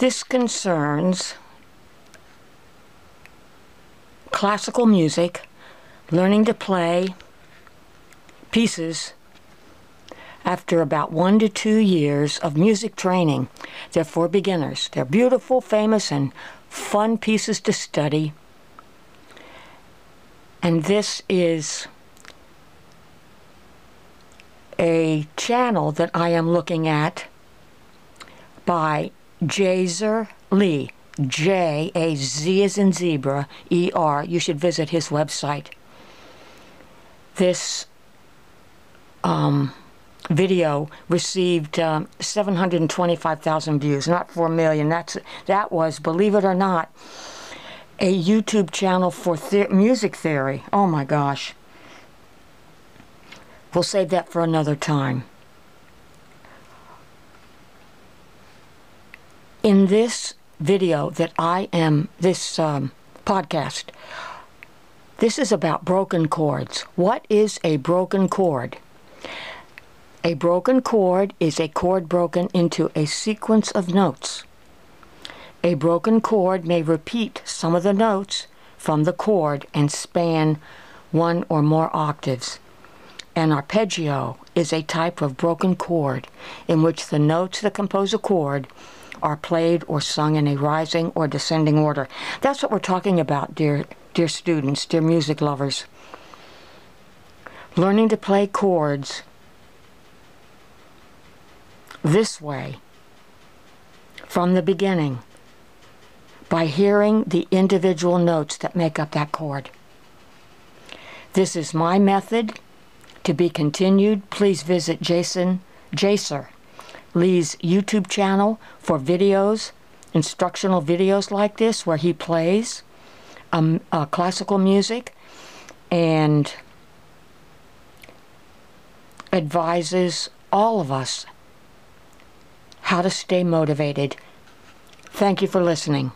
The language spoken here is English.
This concerns classical music, learning to play pieces after about one to two years of music training. They're for beginners. They're beautiful, famous, and fun pieces to study. And this is a channel that I am looking at by Jazer Lee. J A Z is in zebra, E R. You should visit his website. This um, video received um, 725,000 views, not 4 million. That's that was, believe it or not, a YouTube channel for the music theory. Oh my gosh. We'll save that for another time. In this video that I am, this um, podcast, this is about broken chords. What is a broken chord? A broken chord is a chord broken into a sequence of notes. A broken chord may repeat some of the notes from the chord and span one or more octaves. An arpeggio is a type of broken chord in which the notes that compose a chord are played or sung in a rising or descending order. That's what we're talking about, dear, dear students, dear music lovers. Learning to play chords this way from the beginning by hearing the individual notes that make up that chord. This is my method to be continued. Please visit Jason Jazer Lee's YouTube channel for videos, instructional videos like this where he plays um, uh, classical music and advises all of us how to stay motivated. Thank you for listening.